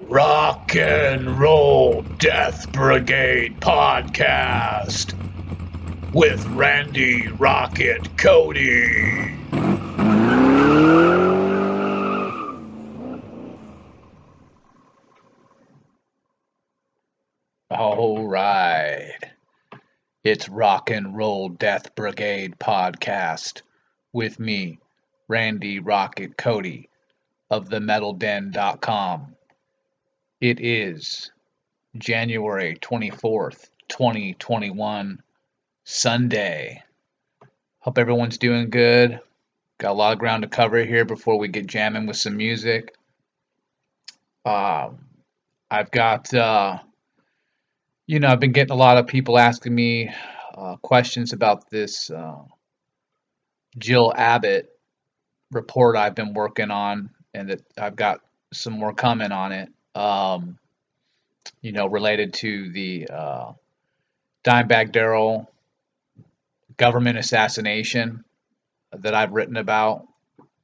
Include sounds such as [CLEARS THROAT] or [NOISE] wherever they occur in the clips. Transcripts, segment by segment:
Rock and Roll Death Brigade podcast with Randy Rocket Cody. All right. It's Rock and Roll Death Brigade podcast with me, Randy Rocket Cody of themetalden.com. It is January 24th, 2021, Sunday. Hope everyone's doing good. Got a lot of ground to cover here before we get jamming with some music. Uh, I've got, uh, you know, I've been getting a lot of people asking me uh, questions about this uh, Jill Abbott report I've been working on, and that I've got some more coming on it. Um, you know, related to the uh, Dimebag Darrell government assassination that I've written about.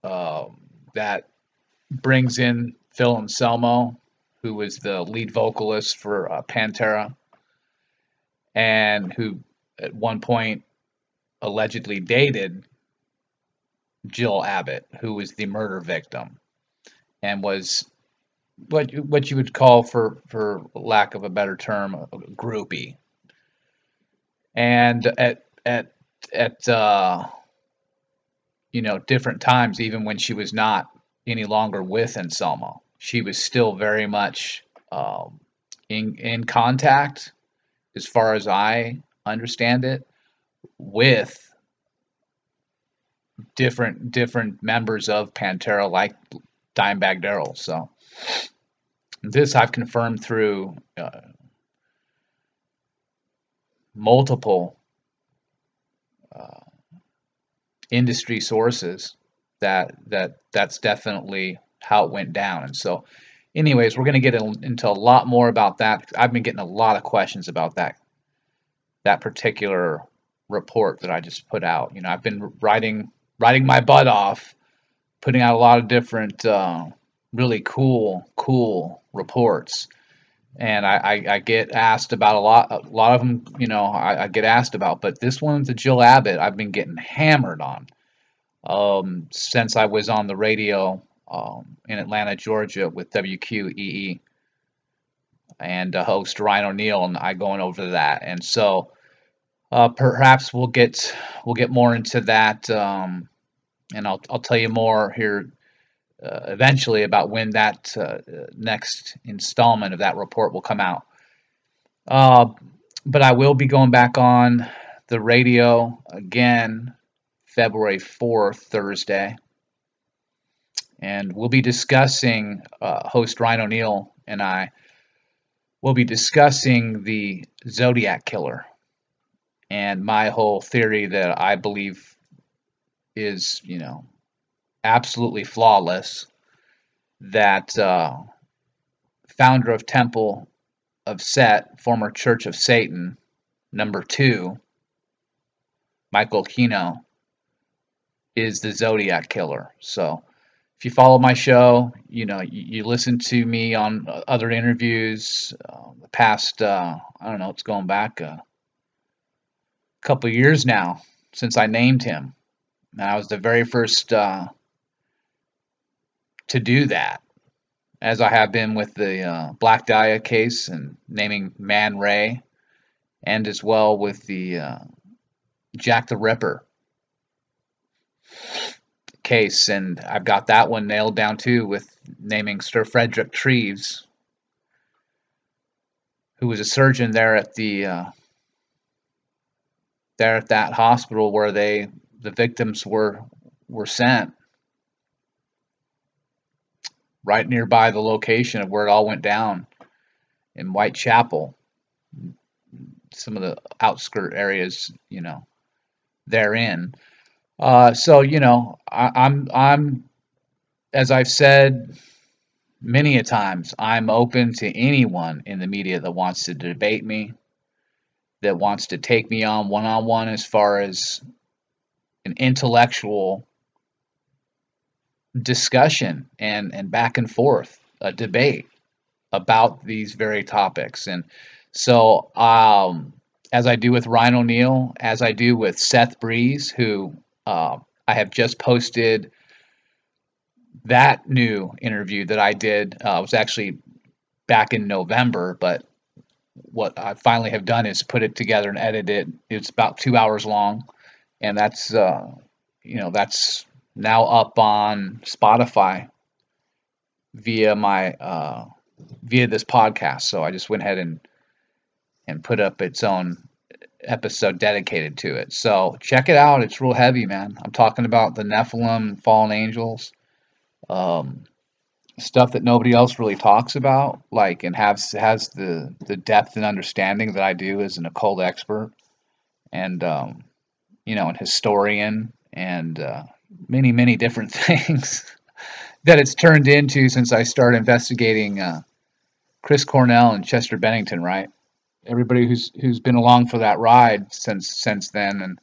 Uh, that brings in Phil Anselmo, who was the lead vocalist for uh, Pantera, and who at one point allegedly dated Jill Abbott, who was the murder victim, and was what you, what you would call, for for lack of a better term, a groupie. And at at at uh, you know different times, even when she was not any longer with Anselmo, she was still very much um, in in contact, as far as I understand it, with different different members of Pantera, like Dimebag Darrell. So this I've confirmed through uh, multiple uh, industry sources that that that's definitely how it went down. And so, anyways, we're going to get into a lot more about that. I've been getting a lot of questions about that that particular report that I just put out. You know, I've been writing writing my butt off, putting out a lot of different uh, really cool cool reports. And I, I, I, get asked about a lot, a lot of them, you know, I, I, get asked about, but this one, the Jill Abbott, I've been getting hammered on um, since I was on the radio um, in Atlanta, Georgia with WQEE and uh, host Ryan O'Neill and I going over that. And so uh, perhaps we'll get we'll get more into that, um, and I'll I'll tell you more here uh, eventually about when that uh, next installment of that report will come out. Uh, but I will be going back on the radio again February 4th, Thursday. And we'll be discussing, uh, host Ryan O'Neill and I will be discussing the Zodiac Killer and my whole theory that I believe is, you know, absolutely flawless that uh, founder of Temple of Set, former Church of Satan, number two, Michael Aquino, is the Zodiac Killer. So if you follow my show, you know, you, you listen to me on other interviews, uh, the past, uh, I don't know, it's going back a couple years now since I named him. And I was the very first uh, to do that, as I have been with the uh, Black Dahlia case and naming Man Ray, and as well with the uh, Jack the Ripper case. And I've got that one nailed down too with naming Sir Frederick Treves, who was a surgeon there at the uh, there at that hospital where they the victims were were sent right nearby the location of where it all went down in Whitechapel, some of the outskirt areas, you know, therein. Uh, so you know, I, I'm I'm as I've said many a times, I'm open to anyone in the media that wants to debate me, that wants to take me on one on one as far as an intellectual discussion and, and back and forth, a debate. about these very topics. And so, um, as I do with Ryan O'Neill, as I do with Seth Breeze, who uh, I have just posted that new interview that I did. Uh, was actually back in November, but what I finally have done is put it together and edit it. It's about two hours long, and that's uh, you know that's now up on Spotify via my uh, via this podcast. So I just went ahead and and put up its own episode dedicated to it. So check it out. It's real heavy, man. I'm talking about the Nephilim, fallen angels, um, stuff that nobody else really talks about, like and has has the the depth and understanding that I do as an occult expert, and um, you know, an historian, and uh, many many different [LAUGHS] things that it's turned into since I started investigating uh, Chris Cornell and Chester Bennington, right? Everybody who's who's been along for that ride since since then, and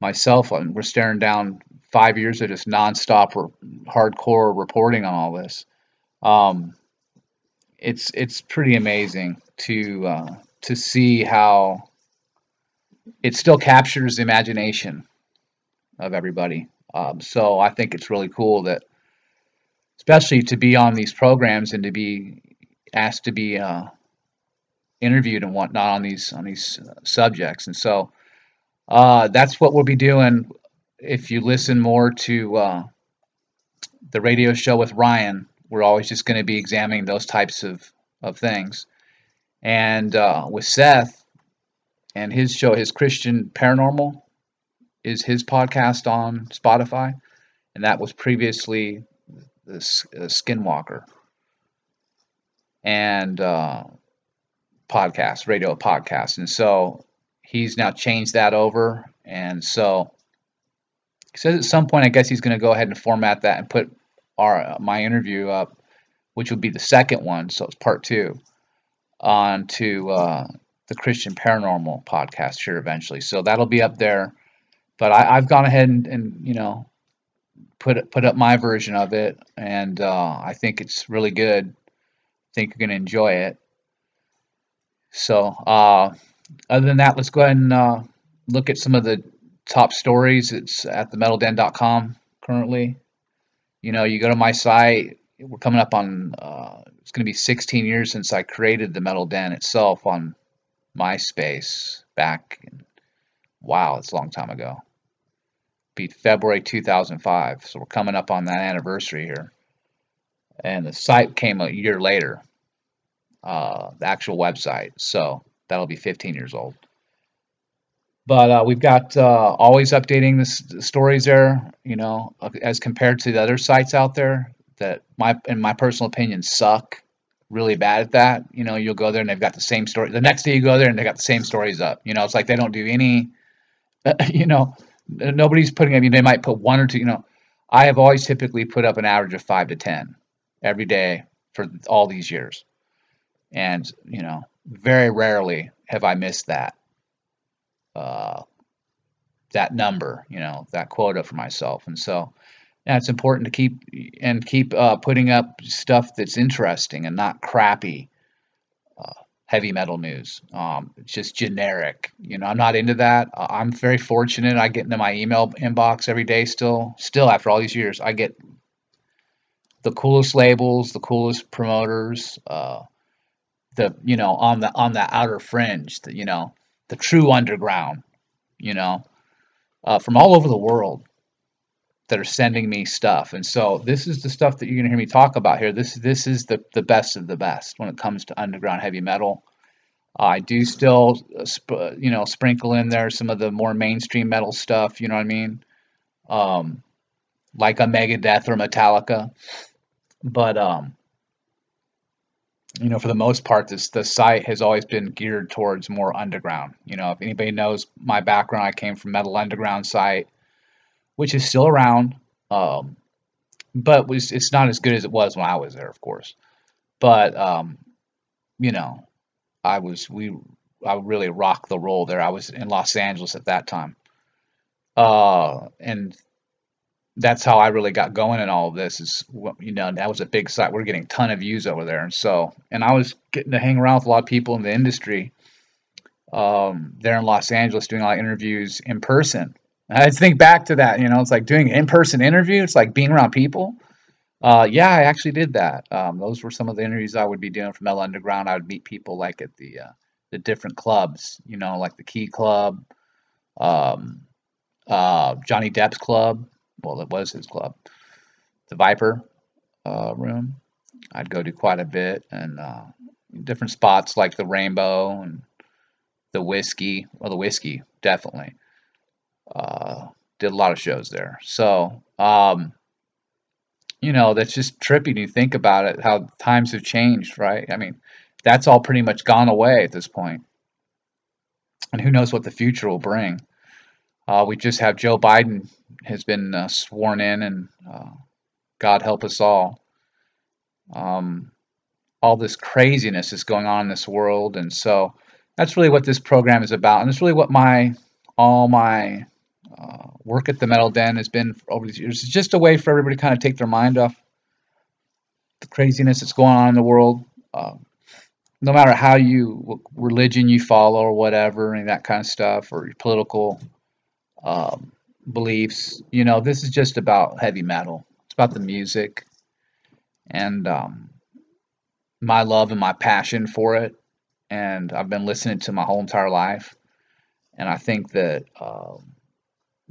myself, and we're staring down five years of just nonstop re- hardcore reporting on all this. Um, it's it's pretty amazing to uh, to see how it still captures the imagination of everybody. Um, so I think it's really cool that, especially to be on these programs and to be asked to be uh, interviewed and whatnot on these on these uh, subjects. And so uh, that's what we'll be doing if you listen more to uh, the radio show with Ryan, we're always just going to be examining those types of, of things. And uh, with Seth and his show, his Christian Paranormal, is his podcast on Spotify. And that was previously the Skinwalker and uh, podcast, radio podcast. And so he's now changed that over. And so he says at some point, I guess he's going to go ahead and format that and put our my interview up, which would be the second one, so it's part two, onto uh, the Christian Paranormal podcast here eventually. So that'll be up there. But I, have gone ahead and, and, you know put put up my version of it, and uh, I think it's really good. I think you're going to enjoy it. So uh, other than that, let's go ahead and uh, look at some of the top stories. It's at themetalden.com currently. You know, you go to my site. We're coming up on. Uh, it's going to be 16 years since I created the Metal Den itself on MySpace back. In, wow, it's a long time ago. Be February 2005. So we're coming up on that anniversary here. And the site came a year later. Uh, the actual website. So that'll be 15 years old. But uh, we've got uh, always updating the, the stories there, you know, as compared to the other sites out there that my, in my personal opinion, suck really bad at that. You know, you'll go there and they've got the same story. The next day you go there and they got the same stories up. You know, it's like they don't do any. [LAUGHS] you know, nobody's putting. I mean, they might put one or two. You know, I have always typically put up an average of five to ten every day for all these years, and you know, very rarely have I missed that uh, that number, you know, that quota for myself. And so it's important to keep and keep uh, putting up stuff that's interesting and not crappy uh, heavy metal news. Um, just generic. You know, I'm not into that. Uh, I'm very fortunate. I get into my email inbox every day still. Still, after all these years, I get the coolest labels, the coolest promoters, uh, the you know on the on the outer fringe, the, you know the true underground, you know, uh, from all over the world that are sending me stuff. And so this is the stuff that you're gonna hear me talk about here. This this is the the best of the best when it comes to underground heavy metal. Uh, I do still, uh, you know, sprinkle in there some of the more mainstream metal stuff. You know what I mean? Um, like a Megadeth or Metallica, but um, you know, for the most part, this the site has always been geared towards more underground. You know, if anybody knows my background, I came from Metal Underground site, which is still around, um, but was it's not as good as it was when I was there, of course. But um, you know, I was we I really rocked the role there. I was in Los Angeles at that time, uh, and that's how I really got going in all of this. Is you know that was a big site. We're getting a ton of views over there, and so and I was getting to hang around with a lot of people in the industry um, there in Los Angeles doing a lot of interviews in person. I think back to that, you know, it's like doing an in-person interview. It's like being around people. Uh, yeah, I actually did that. Um, those were some of the interviews I would be doing from L Underground. I would meet people like at the uh, the different clubs, you know, like the Key Club, um, uh, Johnny Depp's club. Well, it was his club, the Viper uh, room. I'd go to quite a bit, and uh, different spots like the Rainbow and the Whisky. Well, the Whisky definitely. Uh, did a lot of shows there. So, um, you know, that's just trippy to think about it, how times have changed, right? I mean, that's all pretty much gone away at this point. And who knows what the future will bring. Uh, we just have Joe Biden has been uh, sworn in, and uh, God help us all. Um, all this craziness is going on in this world, and so that's really what this program is about, and it's really what my all my uh, work at the Metal Den has been over these years. It's just a way for everybody to kind of take their mind off the craziness that's going on in the world. Uh, no matter how you religion you follow or whatever, and that kind of stuff, or your political um, beliefs, you know, this is just about heavy metal. It's about the music and um, my love and my passion for it. And I've been listening to my whole entire life. And I think that um,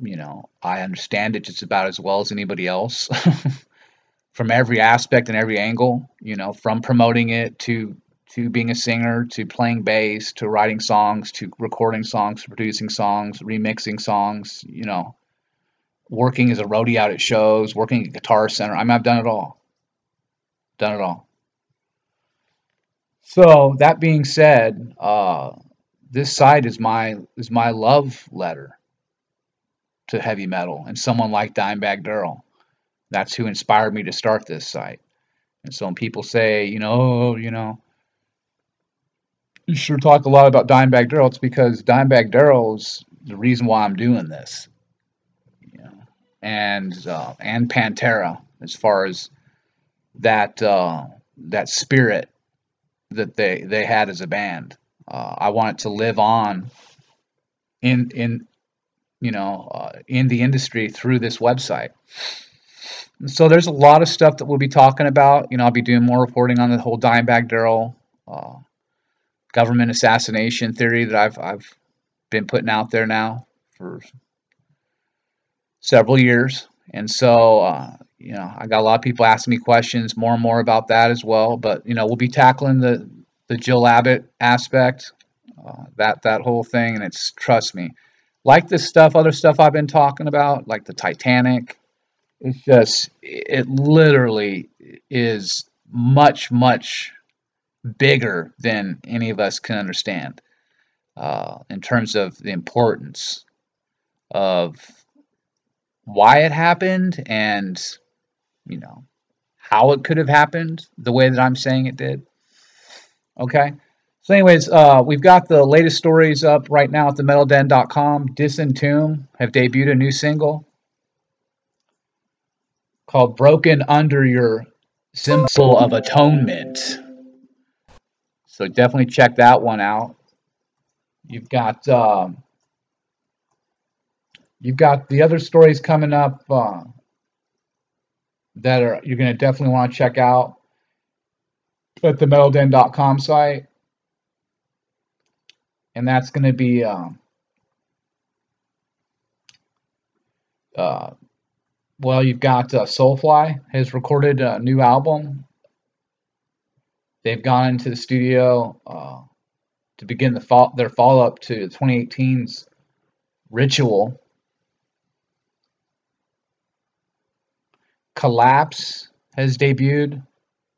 you know, I understand it just about as well as anybody else. [LAUGHS] From every aspect and every angle, you know, from promoting it to to being a singer to playing bass to writing songs to recording songs producing songs remixing songs you know working as a roadie out at shows working at guitar center. I mean i've done it all. Done it all. So that being said uh, this site is my is my love letter to heavy metal and someone like Dimebag Darrell. That's who inspired me to start this site. And so when people say, you know, you know, you sure talk a lot about Dimebag Darrell, it's because Dimebag Darrell is the reason why I'm doing this. You know, and uh, and Pantera, as far as that uh, that spirit that they they had as a band. Uh, I want it to live on in in you know, uh, in the industry through this website. So there's a lot of stuff that we'll be talking about. You know, I'll be doing more reporting on the whole Dimebag Darrell uh, government assassination theory that I've I've been putting out there now for several years, and so uh, you know I got a lot of people asking me questions more and more about that as well. But you know we'll be tackling the the Jill Abbott aspect, uh, that that whole thing, and it's trust me like this stuff, other stuff I've been talking about, like the Titanic. It's just, it literally is much, much bigger than any of us can understand uh, in terms of the importance of why it happened and, you know, how it could have happened the way that I'm saying it did. Okay. So anyways, uh, we've got the latest stories up right now at themetalden.com. Disentomb have debuted a new single called Broken Under Your Symbol of Atonement. So definitely check that one out. You've got um, you've got the other stories coming up uh, that are you're going to definitely want to check out at the metalden.com site and that's going to be um, uh, well, you've got uh, Soulfly has recorded a new album. They've gone into the studio uh, to begin the fall, their follow up to 2018's Ritual. Collapse has debuted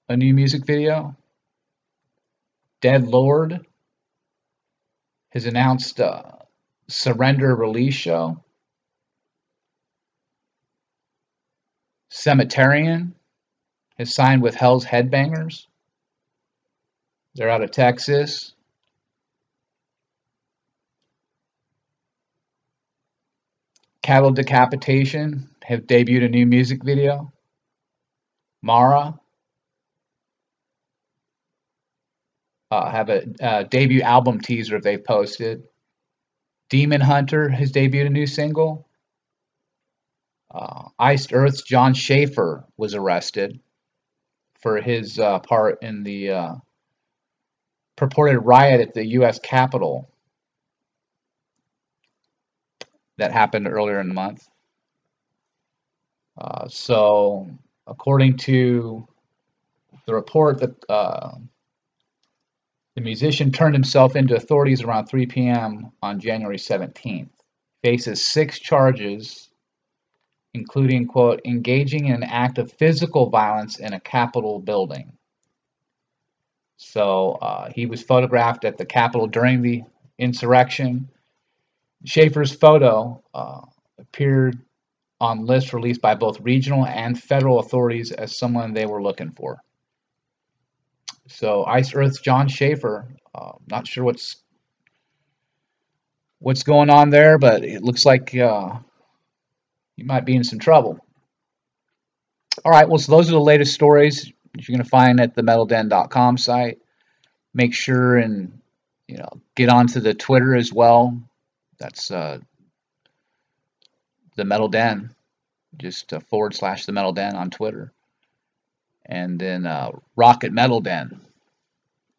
a new music video. Dead Lord has announced a surrender release show. Cemeterian has signed with Hell's Headbangers. They're out of Texas. Cattle Decapitation have debuted a new music video. Mara uh, have a, a debut album teaser they've posted. Demon Hunter has debuted a new single. Uh, Iced Earth's Jon Schaffer was arrested for his uh, part in the uh, purported riot at the U.S. Capitol that happened earlier in the month. Uh, so, according to the report, that uh, the musician turned himself into authorities around 3 p.m. on January 17th. Faces six charges including, quote, engaging in an act of physical violence in a Capitol building. So uh, he was photographed at the Capitol during the insurrection. Schaffer's photo uh, appeared on lists released by both regional and federal authorities as someone they were looking for. So Iced Earth's Jon Schaffer. uh, not sure what's what's going on there, but it looks like uh, you might be in some trouble. All right, well, so those are the latest stories you're going to find at the metalden.com site. Make sure and you know get onto the Twitter as well. That's uh, the Metal Den, just uh, forward slash the Metal Den on Twitter, and then uh, Rocket Metal Den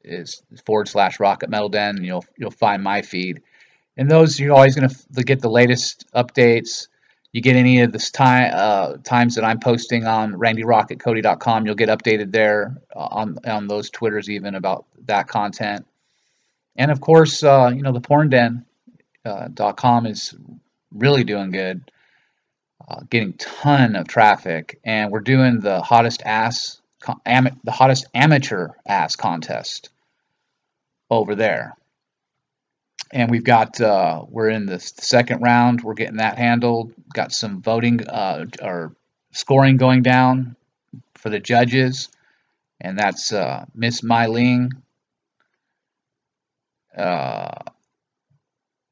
is forward slash Rocket Metal Den. And you'll you'll find my feed, and those you're always going to get the latest updates you get any of this time uh, times that I'm posting on randyrocketcody.com, you'll get updated there uh, on on those Twitters even about that content. And of course, uh, you know the pornden.com uh, is really doing good, uh, getting ton of traffic, and we're doing the hottest ass, am, the hottest amateur ass contest over there and we've got uh, we're in the second round. We're getting that handled. Got some voting uh, or scoring going down for the judges, and that's uh, Miss Myling, uh,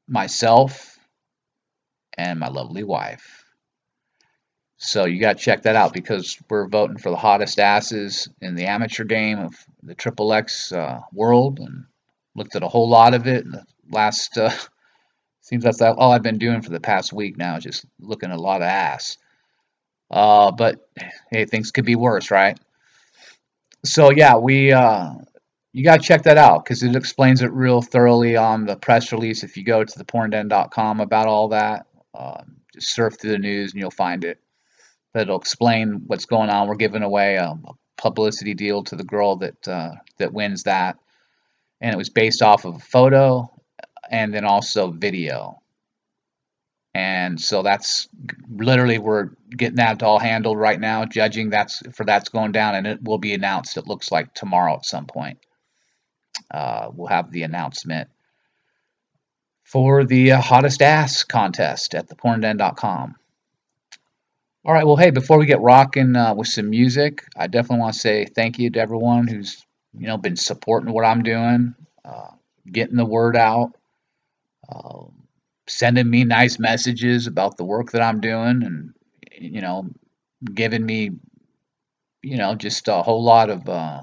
myself, and my lovely wife. So you got to check that out because we're voting for the hottest asses in the amateur game of the Triple X uh, world, and looked at a whole lot of it The last uh, [LAUGHS] seems that's all I've been doing for the past week now, is just looking at a lot of ass. Uh, but hey, things could be worse, right? So yeah, we uh, you gotta check that out because it explains it real thoroughly on the press release. If you go to thepornden.com about all that, um, just surf through the news and you'll find it. It'll explain what's going on. We're giving away a, a publicity deal to the girl that uh, that wins that, and it was based off of a photo and then also video. And so that's literally we're getting that all handled right now. Judging that's for that's going down, and it will be announced. It looks like tomorrow at some point. Uh, we'll have the announcement for the uh, hottest ass contest at thepornden.com. All right, well, hey, before we get rocking uh, with some music, I definitely want to say thank you to everyone who's you know been supporting what I'm doing, uh, getting the word out, um, sending me nice messages about the work that I'm doing and, you know, giving me, you know, just a whole lot of, uh,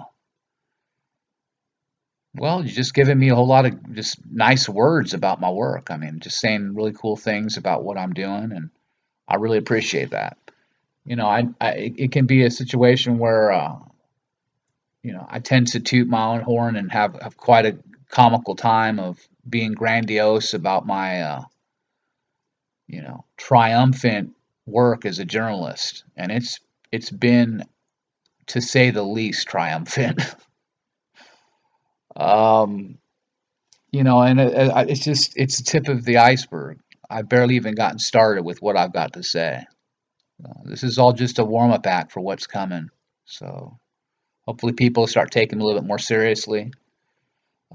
well, just giving me a whole lot of just nice words about my work. I mean, just saying really cool things about what I'm doing, and I really appreciate that. You know, I, I it can be a situation where, uh, you know, I tend to toot my own horn and have, have quite a comical time of being grandiose about my, uh, you know, triumphant work as a journalist, and it's it's been, to say the least, triumphant. [LAUGHS] um, you know, and it, it's just it's the tip of the iceberg. I've barely even gotten started with what I've got to say. Uh, this is all just a warm up act for what's coming. So hopefully people start taking a little bit more seriously.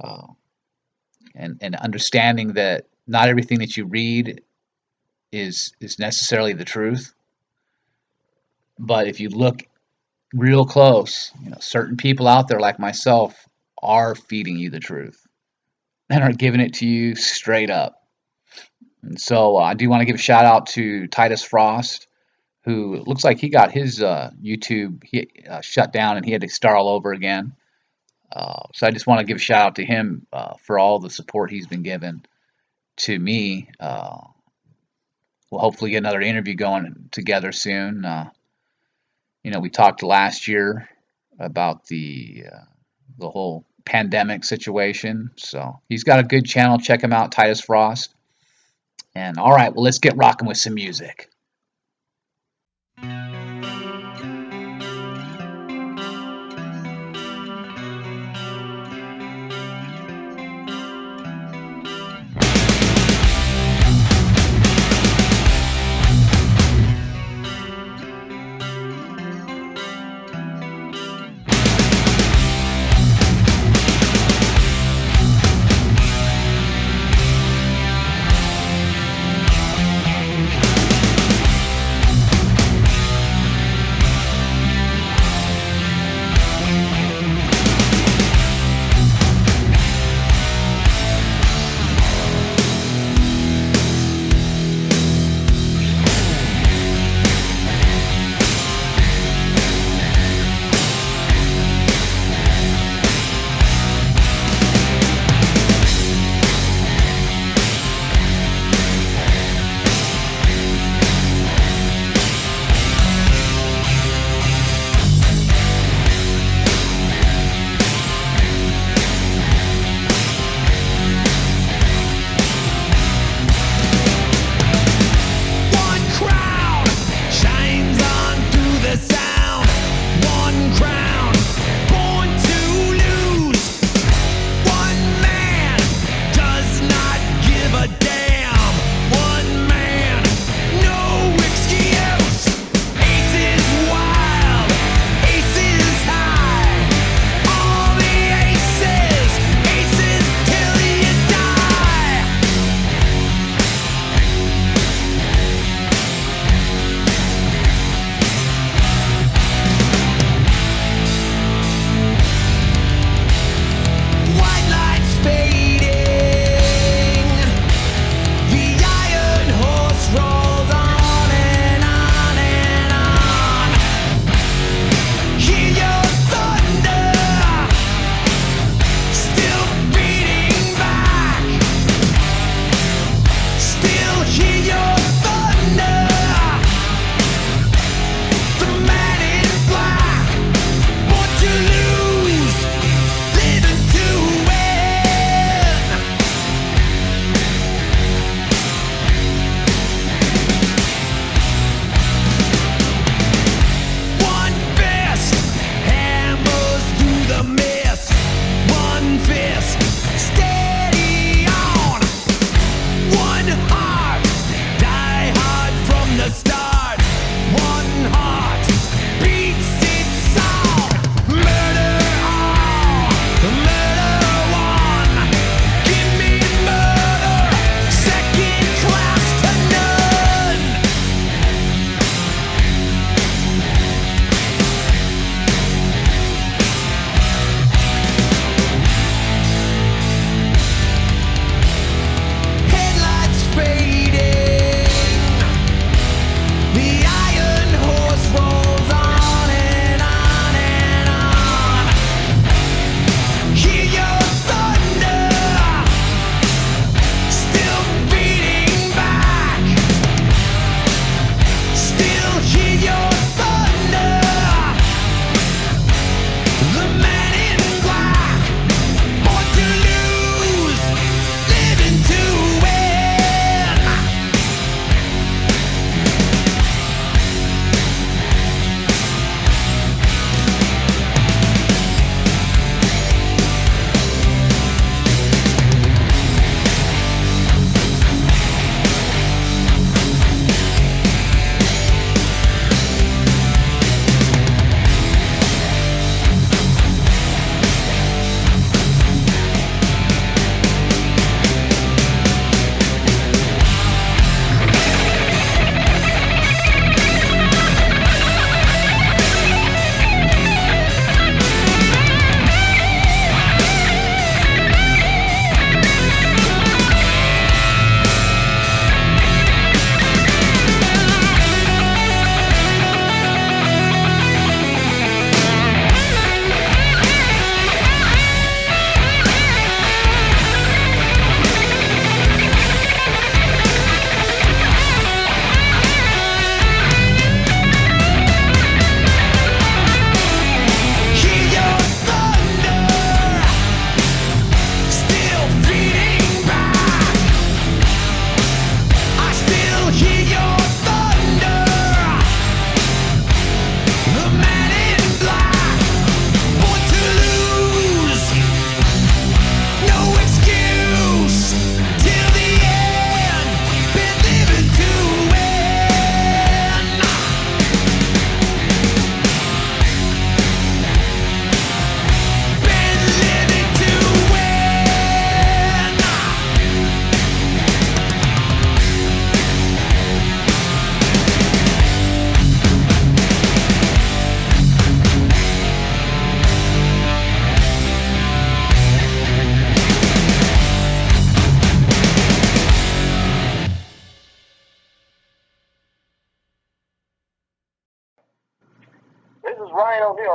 Uh, and, and understanding that not everything that you read is is necessarily the truth. But if you look real close, you know, certain people out there like myself are feeding you the truth and are giving it to you straight up. And so uh, I do want to give a shout out to Titus Frost, who looks like he got his uh, YouTube he, uh, shut down and he had to start all over again. Uh, so I just want to give a shout out to him uh, for all the support he's been given to me. Uh, we'll hopefully get another interview going together soon. Uh, you know, we talked last year about the the whole pandemic situation. So he's got a good channel. Check him out, Titus Frost. And all right, well, let's get rocking with some music. Thank you.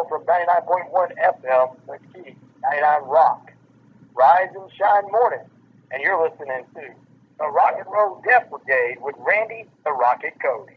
From 99.1 FM, the key, 99 Rock. Rise and shine morning. And you're listening to the Rock and Roll Death Brigade with Randy the Rocket Cody.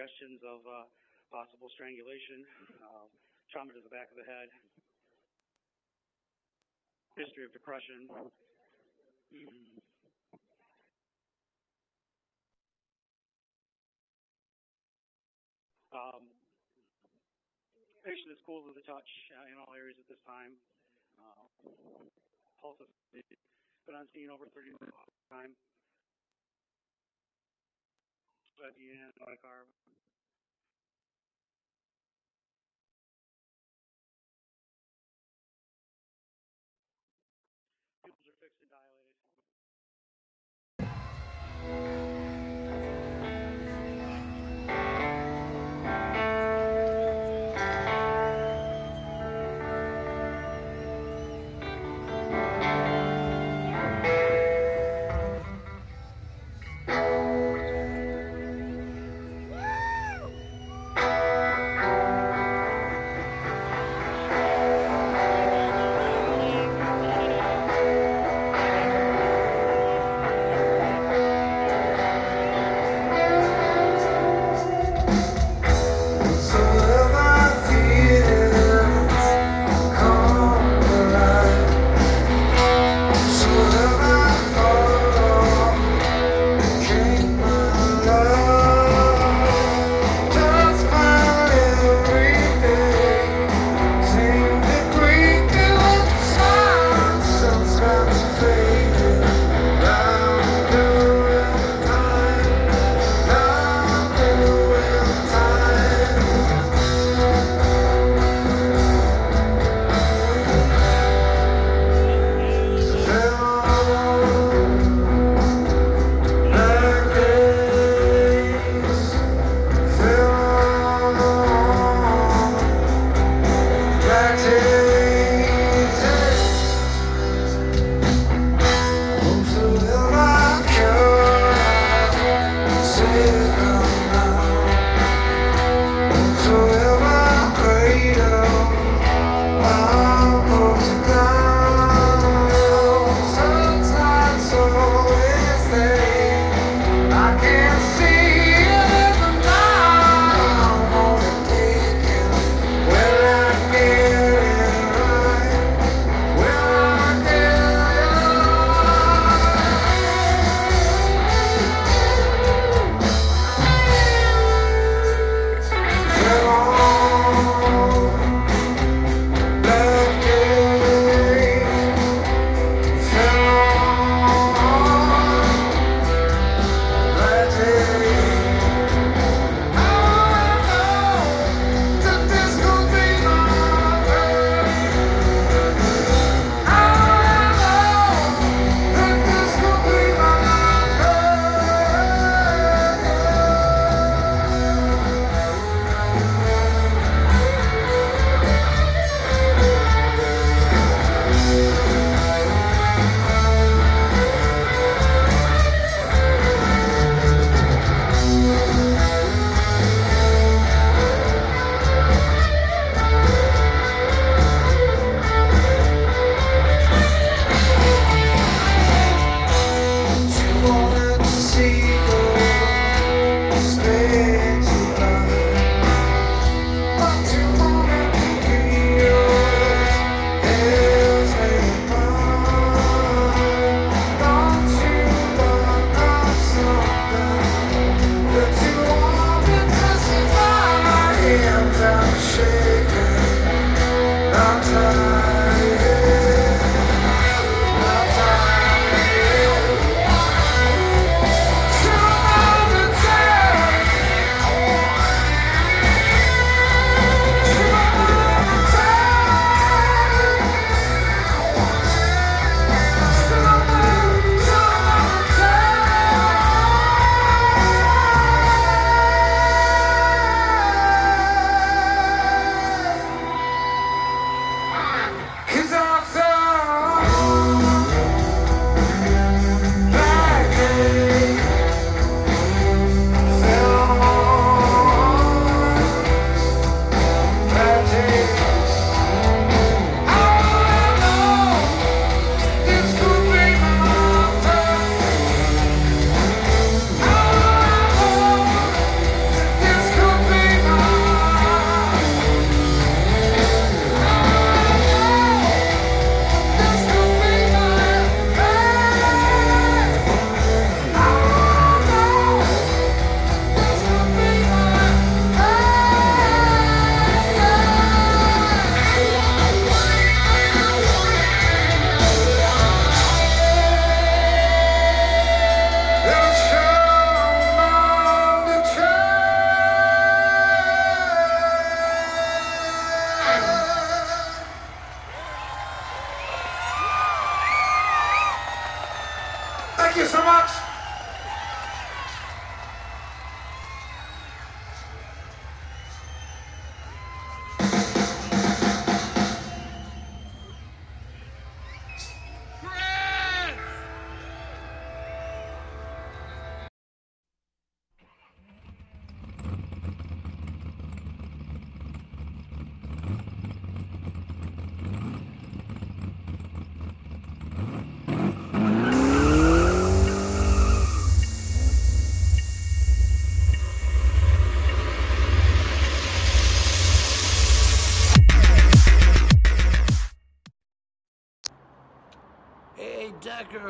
Suggestions of uh, possible strangulation, uh, trauma to the back of the head, history of depression. Um, patient is cool to the touch uh, in all areas at this time. Uh, pulse has been on scene over 30 minutes time. At the end, like our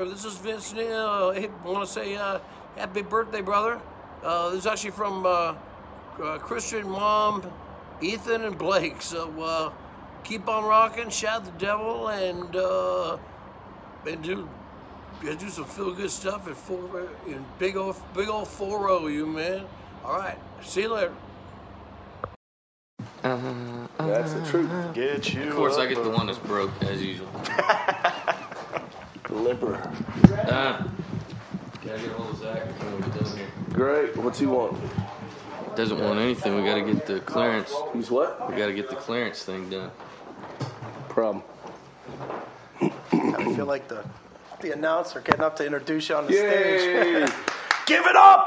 this is Vince Neil. Hey, want to say uh, happy birthday, brother. Uh, this is actually from uh, uh, Christian, Mom, Ethan, and Blake. So uh, keep on rocking, shout the devil, and uh, and do and do some feel good stuff in four in big old big old four row, you man. All right, see you later. That's the truth. Get you. Of course, I up, get the one that's broke as usual. [LAUGHS] Limper. Uh, gotta get hold of Zach before we get done here. Great. What's he want? Doesn't want anything. We gotta get the clearance. He's what? We gotta get the clearance thing done. Problem. I feel like the the announcer getting up to introduce you on the Yay! stage. [LAUGHS] Give it up!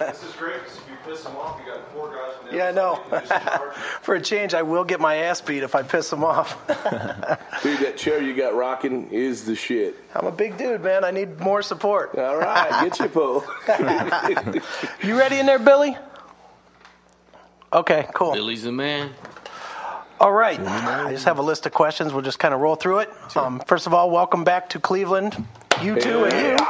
This is great because if you piss him off, you got four guys from the Yeah, I know. outside, you just charge [LAUGHS] them. For a change, I will get my ass beat if I piss him off. [LAUGHS] Dude, that chair you got rocking is the shit. I'm a big dude, man. I need more support. All right, get your [LAUGHS] pull. You ready in there, Billy? Okay, cool. Billy's the man. All right. I just have a list of questions. We'll just kind of roll through it. Um, first of all, welcome back to Cleveland. You two and you.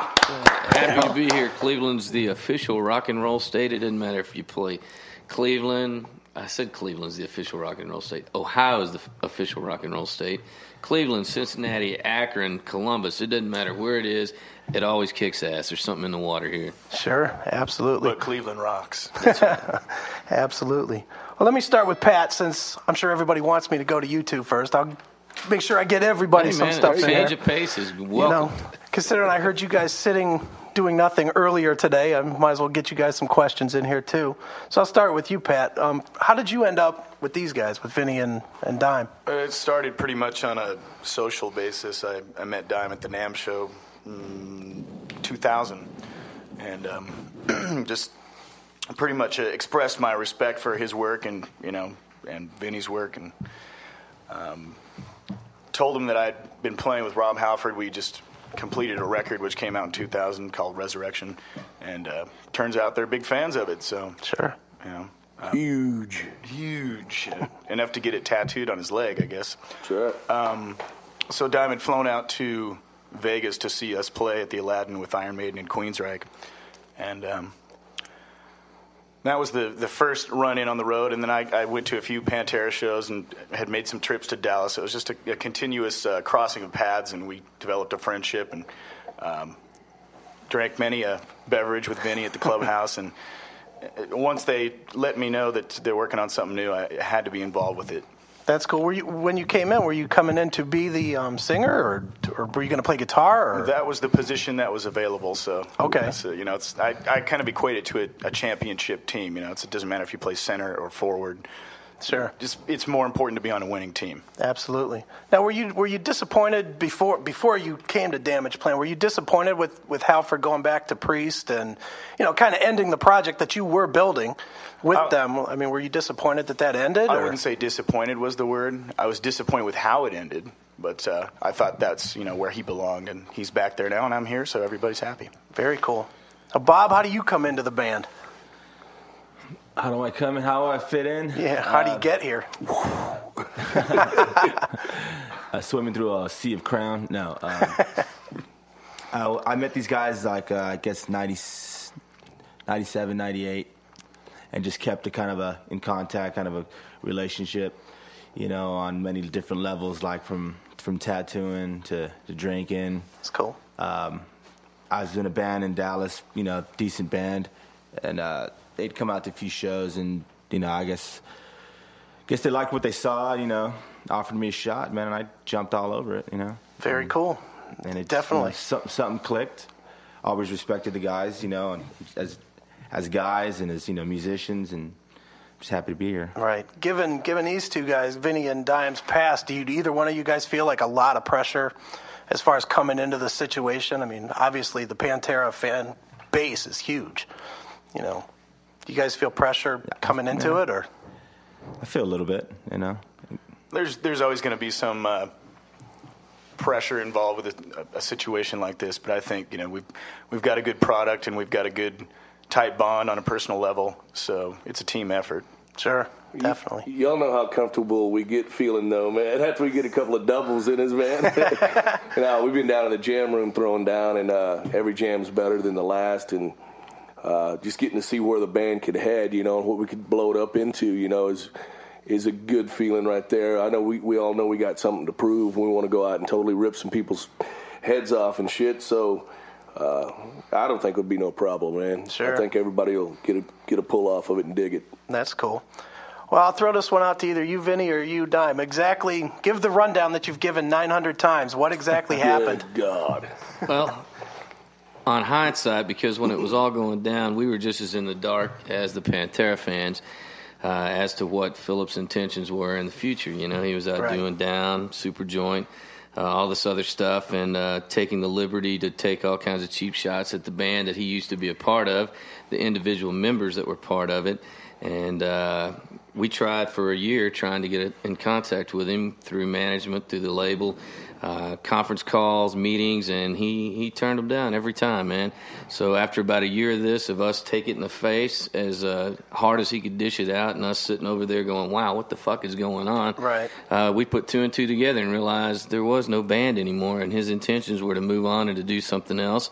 Happy to be here. Cleveland's the official rock and roll state. It doesn't matter if you play Cleveland. I said Cleveland's the official rock and roll state. Ohio is the f- official rock and roll state. Cleveland, Cincinnati, Akron, Columbus. It doesn't matter where it is. It always kicks ass. There's something in the water here. Sure, absolutely. But Cleveland rocks. [LAUGHS] Absolutely. Well, let me start with Pat since I'm sure everybody wants me to go to YouTube first. I'll make sure I get everybody Hey, some man, stuff in change of pace is You know, considering I heard you guys sitting doing nothing earlier today, I might as well get you guys some questions in here too. So I'll start with you, Pat. Um, how did you end up with these guys, with Vinny and, and Dime? Uh, It started pretty much on a social basis. I, I met Dime at the NAMM show in 2000 and um, [CLEARS THROAT] just pretty much uh, expressed my respect for his work and, you know, and Vinny's work and um, told him that I'd been playing with Rob Halford. We just completed a record which came out in 2000 called Resurrection and uh, turns out they're big fans of it. So, Sure. you know, uh, Huge. huge. [LAUGHS] Enough to get it tattooed on his leg, I guess. Sure. Um, so Dime had flown out to Vegas to see us play at the Aladdin with Iron Maiden and Queensryche, and um, that was the the first run in on the road. And then I, I went to a few Pantera shows and had made some trips to Dallas. It was just a, a continuous uh, crossing of paths, and we developed a friendship and um, drank many a beverage with Vinny at the clubhouse. and uh, once they let me know that they're working on something new, I had to be involved with it. That's cool. Were you when you came in? Were you coming in to be the um, singer, or or were you going to play guitar? Or That was the position that was available. So Okay. so, you know, it's I, I kind of equate it to a, a championship team. You know, it's, it doesn't matter if you play center or forward. Sure, Just it's more important to be on a winning team. absolutely. Now, were you were you disappointed before before you came to Damageplan? Were you disappointed with with Halford going back to Priest and you know kind of ending the project that you were building with Uh, them? I mean, were you disappointed that that ended? I or- wouldn't say disappointed was the word. I was disappointed with how it ended, but uh, I thought that's you know where he belonged, and he's back there now, and I'm here, so everybody's happy. Very cool. Now, Bob, how do you come into the band? How do I come and how do I fit in? Yeah, how do you get here? [LAUGHS] Uh, swimming through a sea of crown. No. Um, [LAUGHS] I, I met these guys like uh, I guess 90, 97, 98, and just kept a kind of a in contact, kind of a relationship. You know, on many different levels, like from from tattooing to, to drinking. It's cool. Um, I was in a band in Dallas, you know, decent band, and uh, they'd come out to a few shows, and you know, I guess, guess they liked what they saw, you know, offered me a shot, man, and I jumped all over it, you know, Very cool. and it Definitely. you know, something, something clicked. always respected the guys, you know, and as as guys and as you know musicians, and just happy to be here. Right. Given given these two guys, Vinny and Dime's past, do you, do either one of you guys feel like a lot of pressure as far as coming into the situation? I mean, obviously the Pantera fan base is huge. You know, do you guys feel pressure coming into Yeah. it, or I feel a little bit, you know. There's there's always going to be some uh, pressure involved with a, a situation like this, but I think you know we've we've got a good product and we've got a good tight bond on a personal level, so it's a team effort. Sure, definitely. Y'all know how comfortable we get feeling though, man. After we get a couple of doubles in us, man. [LAUGHS] [LAUGHS] you know, we've been down in the jam room throwing down, and uh, every jam's better than the last, and uh, just getting to see where the band could head, you know, and what we could blow it up into, you know, is is a good feeling right there. I know we, we all know we got something to prove. We want to go out and totally rip some people's heads off and shit. So uh, I don't think it would be no problem, man. Sure. I think everybody will get a get a pull off of it and dig it. That's cool. Well, I'll throw this one out to either you, Vinny, or you, Dime. Exactly, give the rundown that you've given 900 times. What exactly [LAUGHS] happened? God. Well, on hindsight, because when it was all going down, we were just as in the dark as the Pantera fans uh, as to what Phillips' intentions were in the future. You know, he was out Right. doing down, Superjoint, uh, all this other stuff, and uh, taking the liberty to take all kinds of cheap shots at the band that he used to be a part of, the individual members that were part of it. And uh, we tried for a year trying to get in contact with him through management, through the label, uh, conference calls, meetings, and he, he turned them down every time, man. So after about a year of this, of us take it in the face as uh, hard as he could dish it out, and us sitting over there going, "Wow, what the fuck is going on?" Right. Uh, we put two and two together and realized there was no band anymore, and his intentions were to move on and to do something else.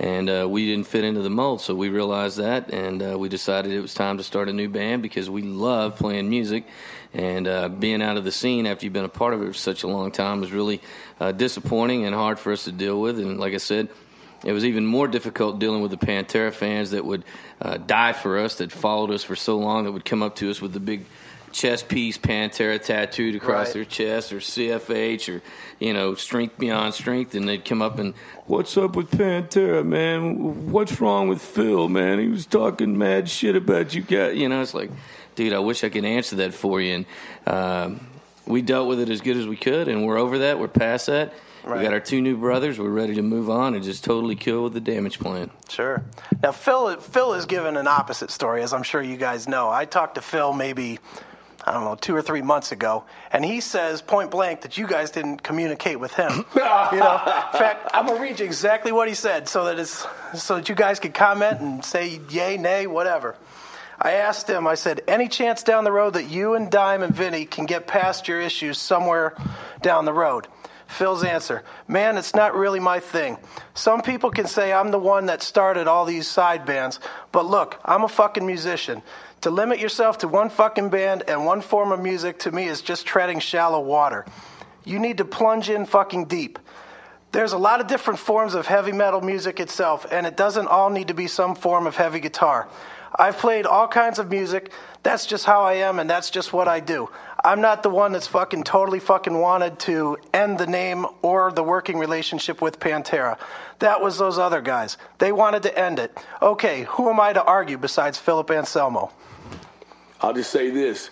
And uh, we didn't fit into the mold, so we realized that, and uh, we decided it was time to start a new band because we love playing music. And uh, being out of the scene after you've been a part of it for such a long time was really uh, disappointing and hard for us to deal with. And like I said, it was even more difficult dealing with the Pantera fans that would uh, die for us, that followed us for so long, that would come up to us with the big chest piece Pantera tattooed across Right. their chest, or CFH, or you know, Strength Beyond Strength, and they'd come up and, "What's up with Pantera, man? What's wrong with Phil, man? He was talking mad shit about you guys." You know, it's like, dude, I wish I could answer that for you. And um, we dealt with it as good as we could, and we're over that. We're past that. We got our two new brothers. We're ready to move on and just totally kill with the Damageplan. Sure. Now, Phil, Phil is given an opposite story, as I'm sure you guys know. I talked to Phil maybe, I don't know, two or three months ago, and he says point blank that you guys didn't communicate with him. [LAUGHS] you know, in fact, I'm gonna read you exactly what he said, so that it's so that you guys can comment and say yay, nay, whatever. I asked him. I said, any chance down the road that you and Dime and Vinny can get past your issues somewhere down the road? Phil's answer, man, it's not really my thing. Some people can say I'm the one that started all these side bands, but look, I'm a fucking musician. To limit yourself to one fucking band and one form of music to me is just treading shallow water. You need to plunge in fucking deep. There's a lot of different forms of heavy metal music itself, and it doesn't all need to be some form of heavy guitar. I've played all kinds of music. That's just how I am, and that's just what I do. I'm not the one that's fucking totally fucking wanted to end the name or the working relationship with Pantera. That was those other guys. They wanted to end it. Okay, who am I to argue besides Philip Anselmo? I'll just say this.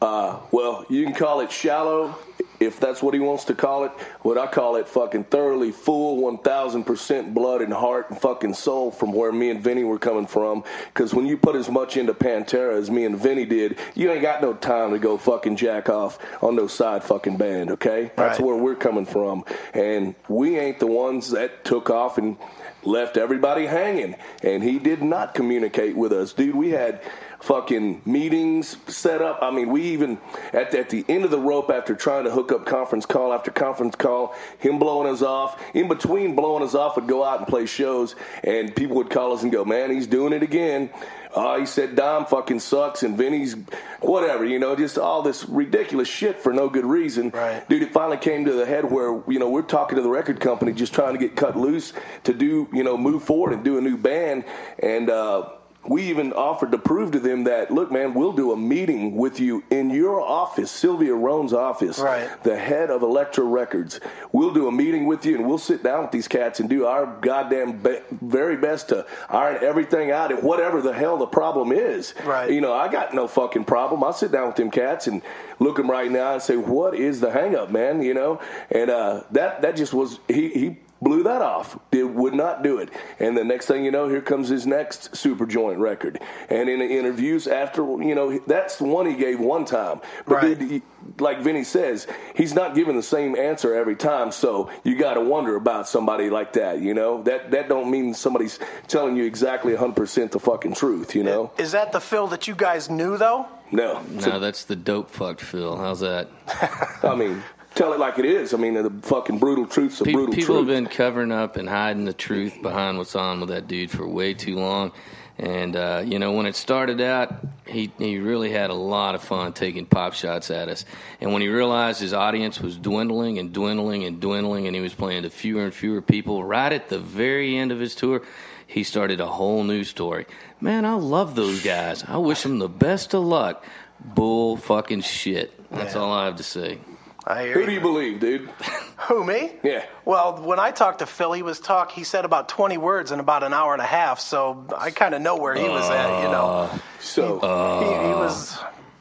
Uh, well, you can call it shallow if that's what he wants to call it. What I call it fucking thoroughly full, 1000% blood and heart and fucking soul from where me and Vinny were coming from. Because when you put as much into Pantera as me and Vinny did, you ain't got no time to go fucking jack off on no side fucking band, okay? That's Right. where we're coming from. And we ain't the ones that took off and left everybody hanging. And he did not communicate with us. Dude, we had fucking meetings set up. I mean, we even, at, at the end of the rope after trying to hook up conference call after conference call, him blowing us off, in between blowing us off, would go out and play shows, and people would call us and go, man, he's doing it again. Uh, he said Dime fucking sucks and Vinny's whatever, you know, just all this ridiculous shit for no good reason. Right. Dude, it finally came to the head where, you know, we're talking to the record company just trying to get cut loose to do, you know, move forward and do a new band. And, uh, we even offered to prove to them that, look, man, we'll do a meeting with you in your office, Sylvia Rhone's office, Right. the head of Elektra Records. We'll do a meeting with you and we'll sit down with these cats and do our goddamn be- very best to iron everything out and whatever the hell the problem is. Right. You know, I got no fucking problem. I'll sit down with them cats and look them right now and say, what is the hang up, man? You know, and uh, that, that just was, he, he blew that off. Did would not do it. And the next thing you know, here comes his next Superjoint record. And in interviews after, you know, that's the one he gave one time. But Right. dude, he, like Vinny says, he's not giving the same answer every time. So you got to wonder about somebody like that. You know, that that don't mean somebody's telling you exactly 100% the fucking truth. You know, Is that the Phil that you guys knew though? no. No, that's the dope fucked Phil. How's that? [LAUGHS] I mean, tell it like it is. I mean, the fucking brutal truth's a Pe- brutal people truth. have been covering up and hiding the truth behind what's on with that dude for way too long. And uh, you know, when it started out, he he really had a lot of fun taking pop shots at us. And when he realized his audience was dwindling and dwindling and dwindling, and he was playing to fewer and fewer people, right at the very end of his tour, he started a whole new story. Man, I love those guys. I wish them the best of luck. Bull fucking shit. That's Yeah. all I have to say. I hear Who do you believe, dude? [LAUGHS] Who me? Yeah. Well, when I talked to Phil, he was talk. He said about 20 words in about an hour and a half. So I kind of know where he was at. You know, uh, So. he, he uh, was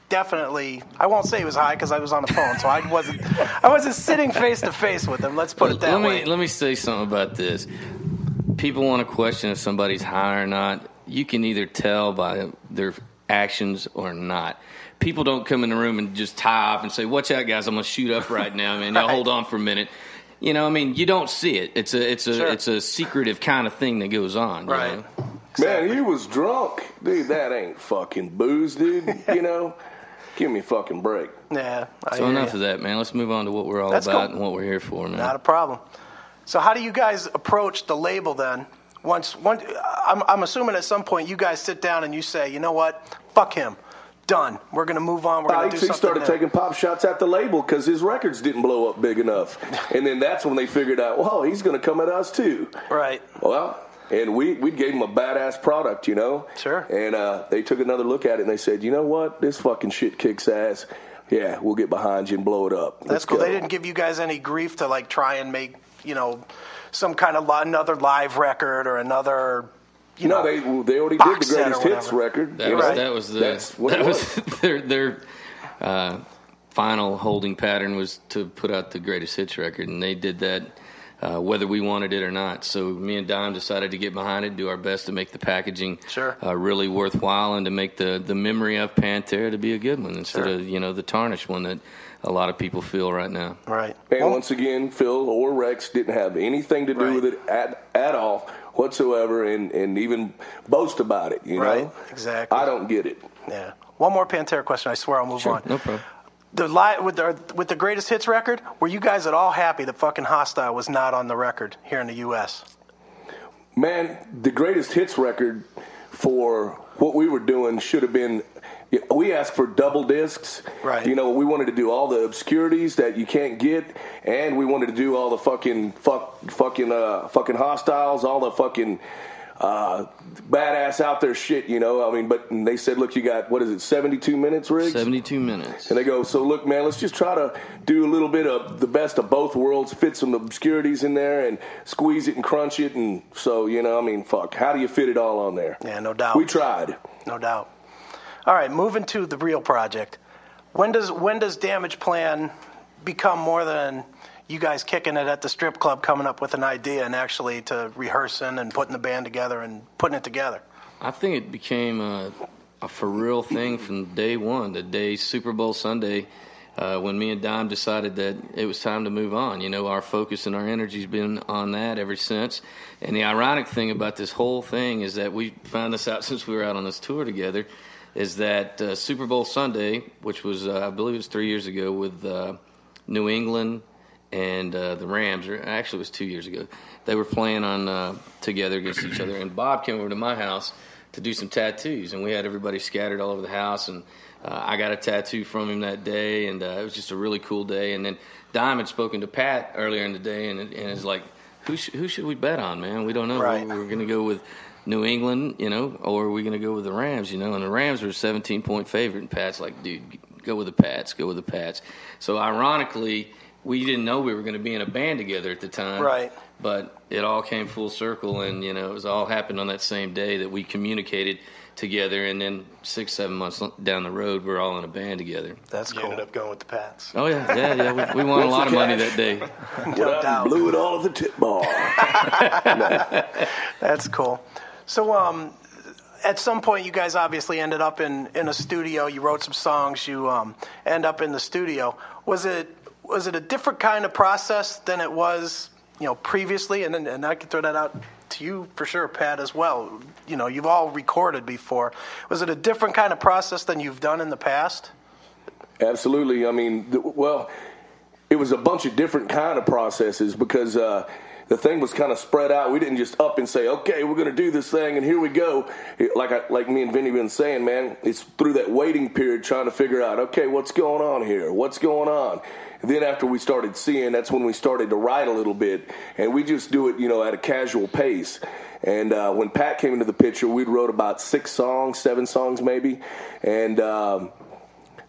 definitely. I won't say he was high because I was on the phone, so I wasn't. I wasn't sitting face to face with him. Let's put it that let way. me let me say something about this. People want to question if somebody's high or not. You can either tell by their actions or not. People don't come in the room and just tie off and say, "Watch out, guys! I'm gonna shoot up right now, man. Y'all [LAUGHS] Right. hold on for a minute." You know, I mean, you don't see it. It's a it's a Sure. it's a secretive kind of thing that goes on. you Right. know? Man, he was drunk. Dude, that ain't fucking booze, dude. You know? [LAUGHS] Give me a fucking break. yeah. I So enough ya. of that, man. Let's move on to what we're all That's about cool. and what we're here for, man. Not a problem. So how do you guys approach the label then? Once, one, I'm, I'm assuming at some point you guys sit down and you say, you know what, fuck him, done. We're gonna move on. We're gonna he do he something. started new." taking pop shots at the label because his records didn't blow up big enough. [LAUGHS] And then that's when they figured out, whoa, he's going to come at us too. right. Well, and we, we gave him a badass product, you know? Sure. And uh, they took another look at it and they said, you know what? This fucking shit kicks ass. Yeah, we'll get behind you and blow it up. That's Let's cool. go. They didn't give you guys any grief to like try and make, you know, some kind of li- another live record or another, you no, know. they they already did the greatest hits record. That was know? that was the That's what that it was [LAUGHS] their their uh, final holding pattern was to put out the greatest hits record, and they did that uh, whether we wanted it or not. So me and Dime decided to get behind it, do our best to make the packaging Sure. uh, really worthwhile, and to make the the memory of Pantera to be a good one instead Sure. of you know the tarnished one that a lot of people feel right now. Right. And Well, once again, Phil or Rex didn't have anything to do Right. with it at at all whatsoever, and and even boast about it. You Right, know, exactly. I don't get it. yeah. One more Pantera question. I swear I'll move on. no problem. The li- with the with the greatest hits record, were you guys at all happy that fucking Hostile was not on the record here in the U.S.? Man, the greatest hits record for what we were doing should have been. We asked for double discs. Right. You know, we wanted to do all the obscurities that you can't get, and we wanted to do all the fucking fuck, fucking, uh, fucking hostiles, all the fucking uh, badass out there shit. You know, I mean, but they said, look, you got what is it, seventy-two minutes, Riggs? Seventy two minutes. And they go, so look, man, let's just try to do a little bit of the best of both worlds, fit some obscurities in there, and squeeze it and crunch it. And so, you know, I mean, fuck, how do you fit it all on there? Yeah, no doubt. We tried. No doubt. All right, moving to the real project. When does when does Damageplan become more than you guys kicking it at the strip club, coming up with an idea, and actually to rehearsing and putting the band together and putting it together? I think it became a, a for real thing from day one, the day Super Bowl Sunday, uh, when me and Dime decided that it was time to move on. You know, our focus and our energy's been on that ever since. And the ironic thing about this whole thing is that we found this out [LAUGHS] since we were out on this tour together, is that uh, Super Bowl Sunday, which was uh, I believe it was three years ago with uh, New England and uh, the Rams, or actually it was two years ago. They were playing on uh, together against each other, and Bob came over to my house to do some tattoos, and we had everybody scattered all over the house, and uh, I got a tattoo from him that day, and uh, it was just a really cool day. And then Dime had spoken to Pat earlier in the day, and and it's like, who sh- who should we bet on, man? We don't know. Right. We're going to go with New England, you know, or are we going to go with the Rams, you know? And the Rams were a 17 point favorite, and Pat's like, dude, go with the Pats, go with the Pats. So ironically, we didn't know we were going to be in a band together at the time, Right. But it all came full circle, and you know, it was all happened on that same day that we communicated together, and then six, seven months down the road, we're all in a band together. That's You cool. ended up going with the Pats. Oh yeah, yeah, yeah. We, we won a lot the of money that day. Went out blew it all at the tip bar. [LAUGHS] That's cool. So, um, at some point, you guys obviously ended up in, in a studio. You wrote some songs. You um, end up in the studio. Was it was it a different kind of process than it was, you know, previously? And and I can throw that out to you for sure, Pat, as well. You know, you've all recorded before. Was it a different kind of process than you've done in the past? Absolutely. I mean, well, it was a bunch of different kind of processes because uh, the thing was kind of spread out. We didn't just up and say, "Okay, we're going to do this thing," and here we go. Like I, like me and Vinny been saying, man, it's through that waiting period trying to figure out, okay, what's going on here? What's going on? And then after we started seeing, that's when we started to write a little bit, and we just do it, you know, at a casual pace. And uh, when Pat came into the picture, we wrote about six songs, seven songs maybe, and. Um,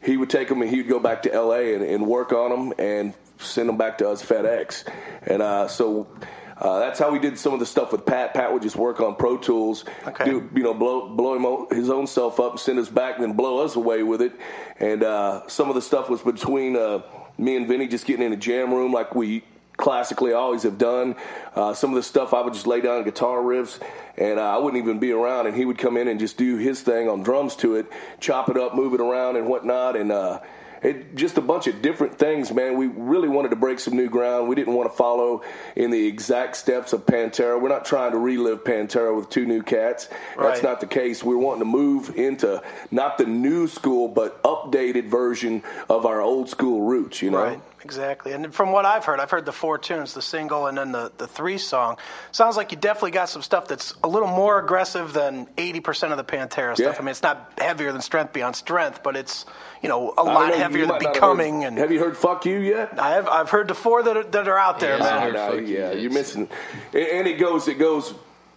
he would take them and he'd go back to LA and, and work on them and send them back to us FedEx. And uh, so uh, that's how we did some of the stuff with Pat. Pat would just work on Pro Tools, Okay. do you know blow blow him o- his own self up, and send us back, and then blow us away with it. And uh, some of the stuff was between uh, me and Vinny just getting in a jam room like we classically always have done. Uh, some of the stuff I would just lay down guitar riffs, and uh, I wouldn't even be around, and he would come in and just do his thing on drums to it, chop it up, move it around, and whatnot, and. It just a bunch of different things, man. We really wanted to break some new ground. We didn't want to follow in the exact steps of Pantera. We're not trying to relive Pantera with two new cats. That's not the case. We're wanting to move into not the new school, but updated version of our old school roots. You know, Right, exactly. And from what I've heard, I've heard the four tunes, the single and then the, the three song. Sounds like you definitely got some stuff that's a little more aggressive than 80% of the Pantera stuff. Yeah. I mean, it's not heavier than Strength Beyond Strength, but it's, you know, a I don't lot know, heavier than might have Becoming. heard- and have you heard "Fuck You" yet? I have, I've heard the four that are, that are out there, Yeah, man. heard No, Fuck You, yeah, yes. you're missing. And and it goes, it goes,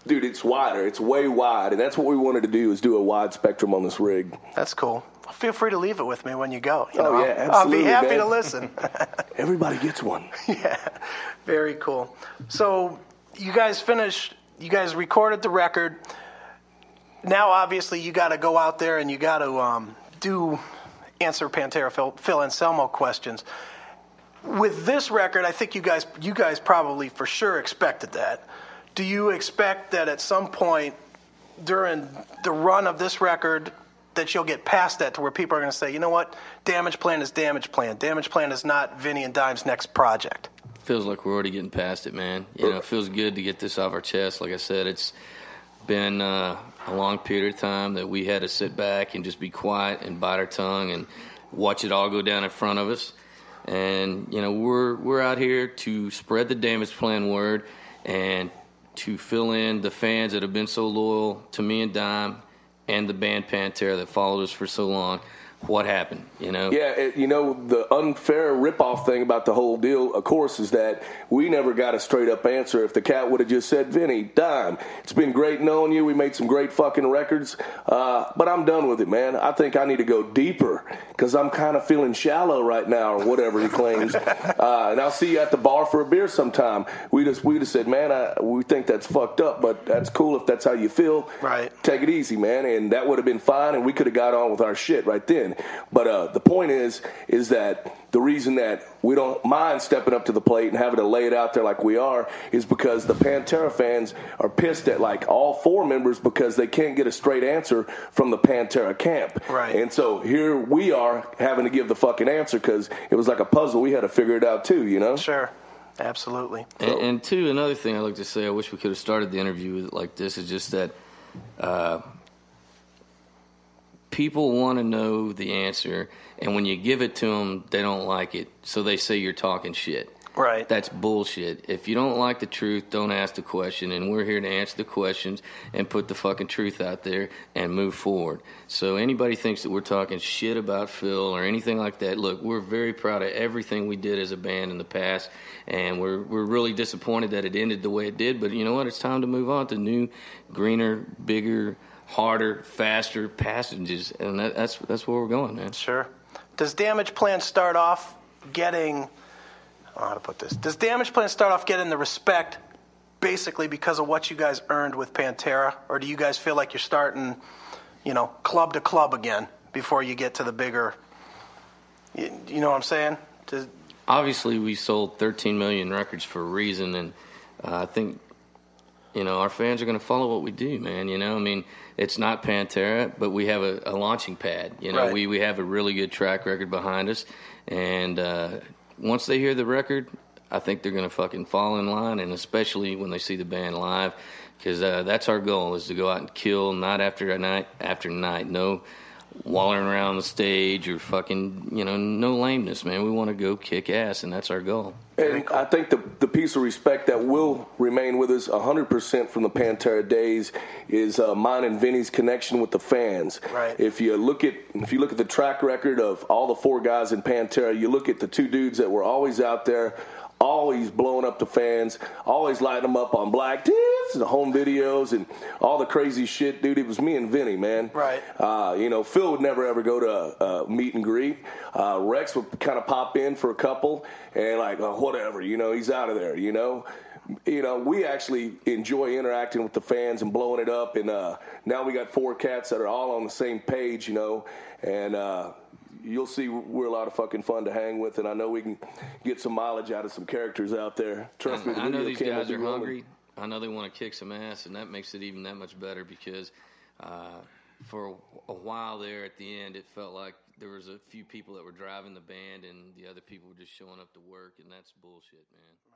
dude. It's wider. It's way wide, and that's what we wanted to do is do a wide spectrum on this rig. That's cool. Feel free to leave it with me when you go. You Oh, yeah, I'll- I'll be happy man. to listen. [LAUGHS] [LAUGHS] Everybody gets one. [LAUGHS] yeah, very cool. So you guys finished. You guys recorded the record. Now, obviously, you got to go out there and you got to um, do answer Pantera Phil, Phil Anselmo questions. With this record, I think you guys you guys probably for sure expected that. Do you expect that at some point during the run of this record that you'll get past that to where people are going to say, you know what, Damageplan is Damageplan. Damage Plan is not Vinny and Dime's next project. feels like we're already getting past it, man. You know, it feels good to get this off our chest. Like I said, it's been uh, a long period of time that we had to sit back and just be quiet and bite our tongue and watch it all go down in front of us. And you know, we're we're out here to spread the Damageplan word and to fill in the fans that have been so loyal to me and Dime and the band Pantera that followed us for so long. What happened? You know? Yeah, it, you know the unfair ripoff thing about the whole deal, of course, is that we never got a straight up answer. If the cat would have just said, "Vinny, dime, it's been great knowing you. We made some great fucking records, uh, but I'm done with it, man. I think I need to go deeper because I'm kind of feeling shallow right now, or whatever he claims. [LAUGHS] uh, and I'll see you at the bar for a beer sometime. We just we just said, man, I, we think that's fucked up, but that's cool if that's how you feel. Right. Take it easy, man, and that would have been fine, and we could have got on with our shit right then. But uh, the point is, is that the reason that we don't mind stepping up to the plate and having to lay it out there like we are is because the Pantera fans are pissed at like all four members because they can't get a straight answer from the Pantera camp. Right. And so here we are having to give the fucking answer because it was like a puzzle. We had to figure it out too, you know. Sure, absolutely. And, and two, another thing I'd like to say, I wish we could have started the interview with it like this, is just that uh, people want to know the answer, and when you give it to them, they don't like it, so they say you're talking shit. Right. That's bullshit. If you don't like the truth, don't ask the question. And we're here to answer the questions and put the fucking truth out there and move forward. So anybody thinks that we're talking shit about Phil or anything like that, look, we're very proud of everything we did as a band in the past, and we're we're really disappointed that it ended the way it did. But you know what? It's time to move on to new, greener, bigger, harder, faster passages, and that, that's that's where we're going, man. Sure. Does Damageplan start off getting? I don't know how to put this. Does Damageplan start off getting the respect basically because of what you guys earned with Pantera, or do you guys feel like you're starting, you know, club to club again before you get to the bigger? You, you know what I'm saying? Does, obviously we sold 13 million records for a reason and uh, i think you know our fans are going to follow what we do man you know? I mean it's not pantera but we have a, a launching pad you know? Right. we, we have a really good track record behind us and uh, once they hear the record i think they're going to fucking fall in line and especially when they see the band live because uh, that's our goal is to go out and kill night after night after night. No wallering around the stage or fucking you know no lameness man we want to go kick ass and that's our goal And I think the, the piece of respect that will remain with us 100% from the Pantera days is uh, mine and Vinny's connection with the fans. Right. If you look at if you look at the track record of all the four guys in Pantera, you look at the two dudes that were always out there, always blowing up the fans, always lighting them up on black tits and home videos and all the crazy shit, dude. It was me and Vinny, man. Right. Uh, you know, Phil would never ever go to a, a meet and greet. Uh, Rex would kind of pop in for a couple and like, oh, whatever, you know, he's out of there, you know. You know, we actually enjoy interacting with the fans and blowing it up. And uh, now we got four cats that are all on the same page, you know. And uh, you'll see we're a lot of fucking fun to hang with. And I know we can get some mileage out of some characters out there. Trust me, the I know these guys are hungry. I know they want to kick some ass, and that makes it even that much better because uh, for a, a while there at the end, it felt like there was a few people that were driving the band, and the other people were just showing up to work, and that's bullshit, man.